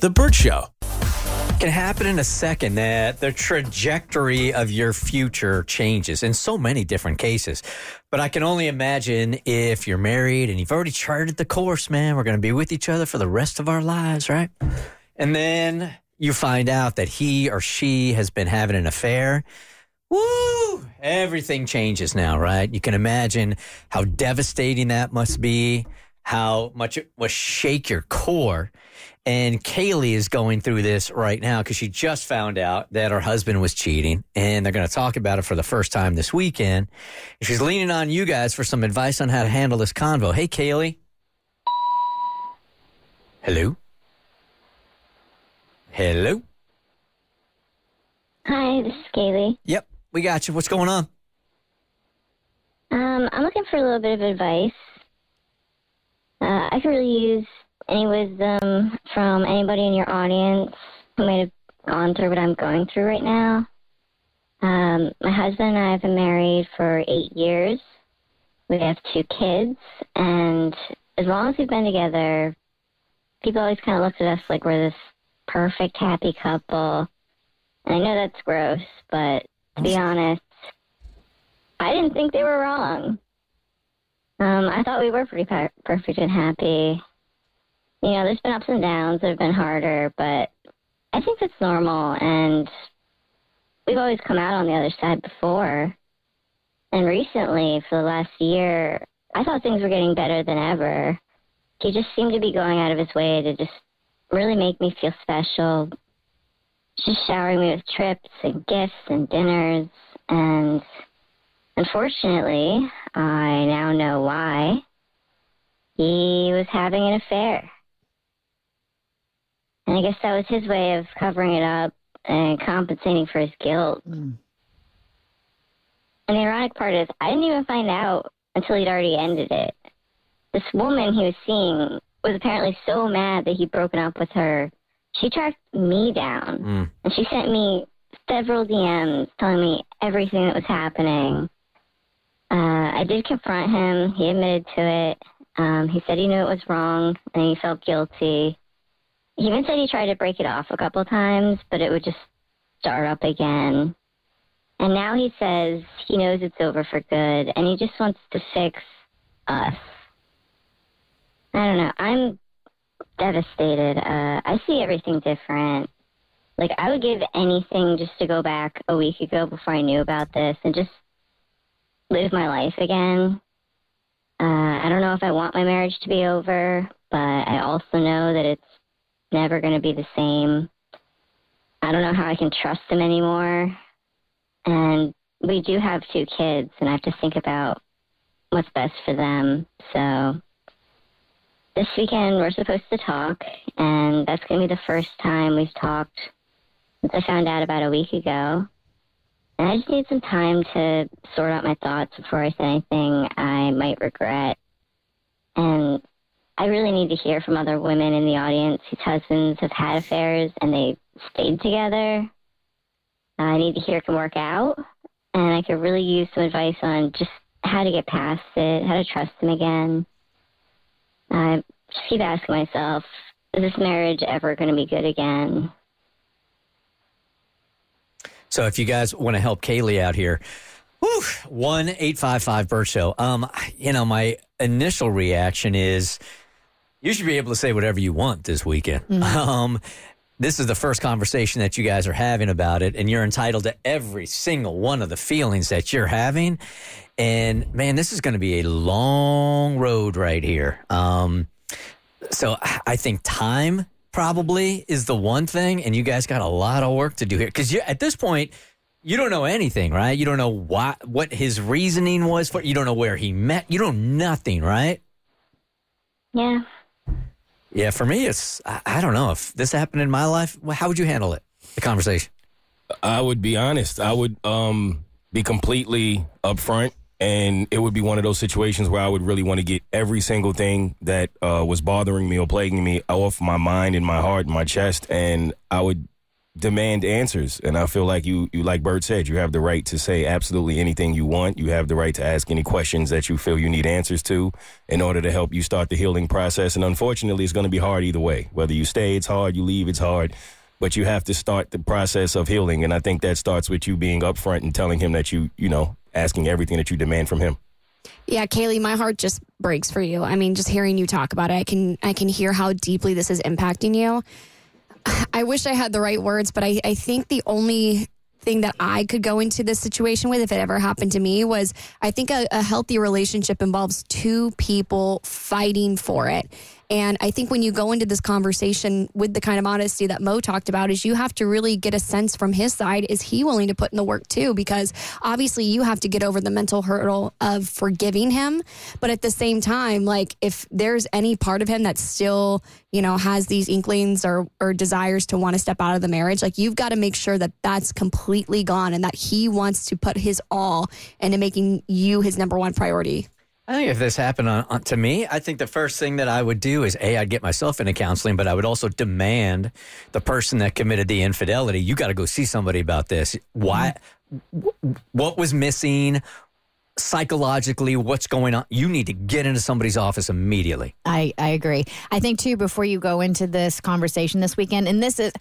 The Bert Show. can happen in a second that the trajectory of your future changes in so many different cases. But I can only imagine if you're married and you've already charted the course, man, we're going to be with each other for the rest of our lives, right? And then you find out that he or she has been having an affair. Woo! Everything changes now, right? You can imagine how devastating that must be, how much it will shake your core. And Kaylee is going through this right now because she just found out that her husband was cheating, and they're going to talk about it for the first time this weekend. She's leaning on you guys for some advice on how to handle this convo. Hey, Kaylee. Hello. Hello. Hi, this is Kaylee. Yep, we got you. What's going on? Um, I'm looking for a little bit of advice. Uh, I could really use any wisdom from anybody in your audience who might have gone through what I'm going through right now. Um, my husband and I have been married for eight years. We have two kids, and as long as we've been together, people always kind of looked at us like we're this perfect, happy couple. And I know that's gross, but to be honest, I didn't think they were wrong. Um, I thought we were pretty per- perfect and happy. You know, there's been ups and downs that have been harder, but I think that's normal, and we've always come out on the other side before. And recently, for the last year, I thought things were getting better than ever. He just seemed to be going out of his way to just really make me feel special, just showering me with trips and gifts and dinners. And unfortunately, I now know why. He was having an affair. And I guess that was his way of covering it up and compensating for his guilt. And the ironic part is, I didn't even find out until he'd already ended it. This woman he was seeing was apparently so mad that he'd broken up with her. She tracked me down Mm. and she sent me several DMs telling me everything that was happening. Uh, I did confront him. He admitted to it. Um, he said he knew it was wrong and he felt guilty. He even said he tried to break it off a couple times, but it would just start up again. And now he says he knows it's over for good and he just wants to fix us. I don't know. I'm devastated. Uh, I see everything different. Like, I would give anything just to go back a week ago before I knew about this and just live my life again. Uh, I don't know if I want my marriage to be over, but I also know that it's never going to be the same. I don't know how I can trust him anymore. And we do have two kids, and I have to think about what's best for them. So this weekend we're supposed to talk, and that's going to be the first time we've talked since I found out about a week ago. And I just need some time to sort out my thoughts before I say anything I might regret. And I really need to hear from other women in the audience whose husbands have had affairs and they stayed together. Uh, I need to hear it can work out, and I could really use some advice on just how to get past it, how to trust him again. I just keep asking myself, is this marriage ever going to be good again? So if you guys want to help Kaylee out here, one eight five five Bert Show. Um, you know, my initial reaction is you should be able to say whatever you want this weekend. Um, this is the first conversation that you guys are having about it, and you're entitled to every single one of the feelings that you're having. And man, this is going to be a long road right here. Um, so I think time probably is the one thing, and you guys got a lot of work to do here because you at this point you don't know anything, right? You don't know what what his reasoning was for. You don't know where he met. You don't know nothing, right? Yeah. Yeah, for me, it's I, I don't know if this happened in my life. How would you handle it? The conversation. I would be honest. I would um, be completely upfront, and it would be one of those situations where I would really want to get every single thing that uh, was bothering me or plaguing me off my mind and my heart and my chest, and I would demand answers. And I feel like you, you, like Bert said, you have the right to say absolutely anything you want. You have the right to ask any questions that you feel you need answers to in order to help you start the healing process. And unfortunately, it's going to be hard either way. Whether you stay, it's hard. You leave, it's hard. But you have to start the process of healing. And I think that starts with you being upfront and telling him that you, you know, asking everything that you demand from him. Yeah, Kaylee, my heart just breaks for you. I mean, just hearing you talk about it, I can I can hear how deeply this is impacting you. I wish I had the right words, but I, I think the only thing that I could go into this situation with if it ever happened to me was I think a, a healthy relationship involves two people fighting for it. And I think when you go into this conversation with the kind of honesty that Mo talked about, is you have to really get a sense from his side. Is he willing to put in the work too? Because obviously you have to get over the mental hurdle of forgiving him. But at the same time, like if there's any part of him that still, you know, has these inklings or, or desires to want to step out of the marriage, like you've got to make sure that that's completely gone and that he wants to put his all into making you his number one priority. I think if this happened on, on, to me, I think the first thing that I would do is a I'd get myself into counseling, but I would also demand the person that committed the infidelity. You got to go see somebody about this. Why? Mm-hmm. What was missing? psychologically what's going on you need to get into somebody's office immediately i i agree i think too before you go into this conversation this weekend and this is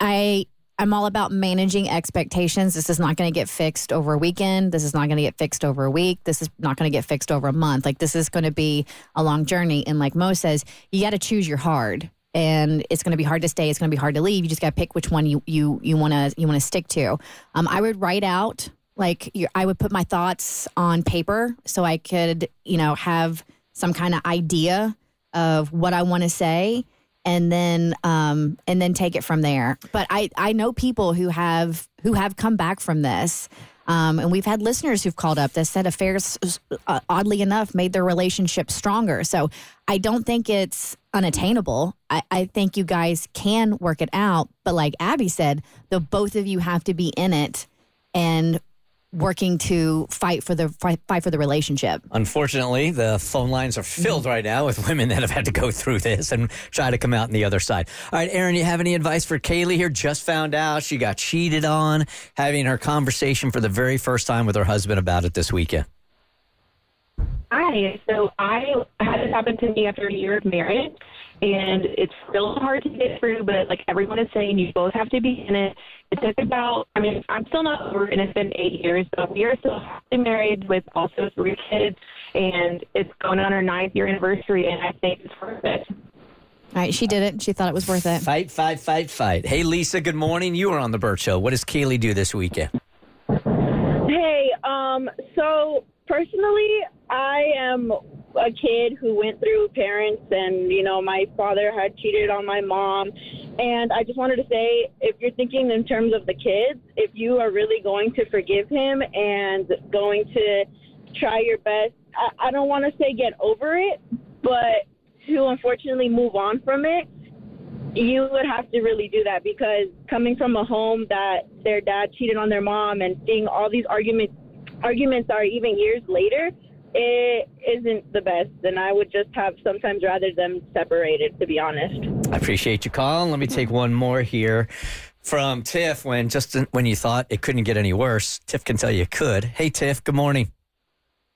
i I'm all about managing expectations. This is not going to get fixed over a weekend. This is not going to get fixed over a week. This is not going to get fixed over a month. Like this is going to be a long journey. And like Mo says, you got to choose your hard. And it's going to be hard to stay. It's going to be hard to leave. You just got to pick which one you you you want to you want to stick to. Um, I would write out like I would put my thoughts on paper so I could you know have some kind of idea of what I want to say and then um, and then take it from there. But I I know people who have who have come back from this. Um, and we've had listeners who've called up that said affairs, uh, oddly enough, made their relationship stronger. So I don't think it's unattainable. I, I think you guys can work it out. But like Abby said, the both of you have to be in it and working to fight for the fight, fight for the relationship. Unfortunately, the phone lines are filled right now with women that have had to go through this and try to come out on the other side. All right, Aaron, you have any advice for Kaylee here? Just found out she got cheated on, having her conversation for the very first time with her husband about it this weekend. Hi. So I had this happen to me after a year of marriage, and it's still hard to get through. But like everyone is saying, you both have to be in it. It took about. I mean, I'm still not over, and it's been eight years, but we are still happily married with also three kids, and it's going on our ninth year anniversary, and I think it's worth it. All right, she did it. She thought it was worth it. Fight, fight, fight, fight. Hey, Lisa. Good morning. You are on the Bert Show. What does Kaylee do this weekend? Hey, um, so personally, I am a kid who went through parents, and you know, my father had cheated on my mom. And I just wanted to say, if you're thinking in terms of the kids, if you are really going to forgive him and going to try your best, I, I don't want to say get over it, but to unfortunately move on from it, you would have to really do that because coming from a home that their dad cheated on their mom and seeing all these arguments arguments are even years later, it isn't the best. And I would just have sometimes rather them separated, to be honest. I appreciate you calling. Let me take one more here from Tiff. When just when you thought it couldn't get any worse, Tiff can tell you it could. Hey, Tiff. Good morning.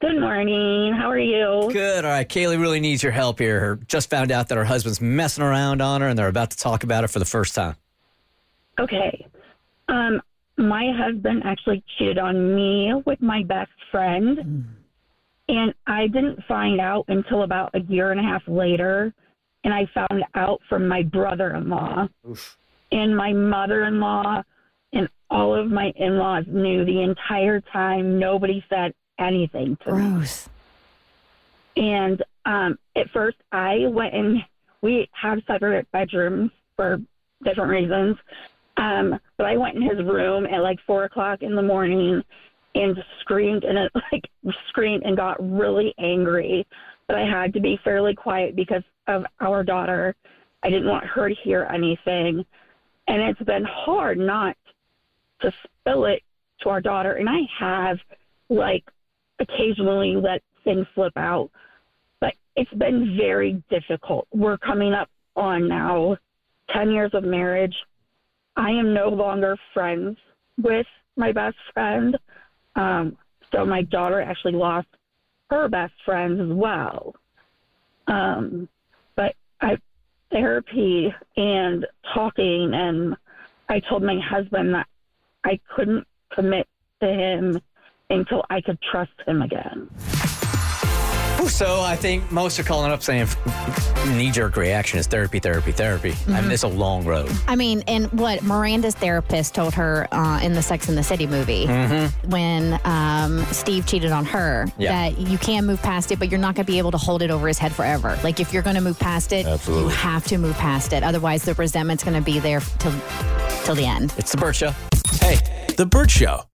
Good morning. How are you? Good. All right. Kaylee really needs your help here. Her just found out that her husband's messing around on her, and they're about to talk about it for the first time. Okay. Um, my husband actually cheated on me with my best friend. Mm. And I didn't find out until about a year and a half later. And I found out from my brother in law. And my mother in law and all of my in laws knew the entire time. Nobody said anything to Gross. me. And um, at first, I went and we have separate bedrooms for different reasons. Um, but I went in his room at like four o'clock in the morning and screamed and it, like screamed and got really angry. But I had to be fairly quiet because of our daughter. I didn't want her to hear anything. And it's been hard not to spill it to our daughter. And I have like occasionally let things slip out. But it's been very difficult. We're coming up on now 10 years of marriage I am no longer friends with my best friend. Um, so my daughter actually lost her best friend as well. Um, but I therapy and talking, and I told my husband that I couldn't commit to him until I could trust him again. So I think most are calling up saying knee jerk reaction is therapy, therapy, therapy. I mean, it's a long road. I mean, and what Miranda's therapist told her uh, in the Sex and the City movie when um, Steve cheated on her Yeah. that you can move past it, but you're not going to be able to hold it over his head forever. Like if you're going to move past it, Absolutely. you have to move past it. Otherwise, the resentment's going to be there till till the end. It's the Bert Show. Hey. The Bert Show.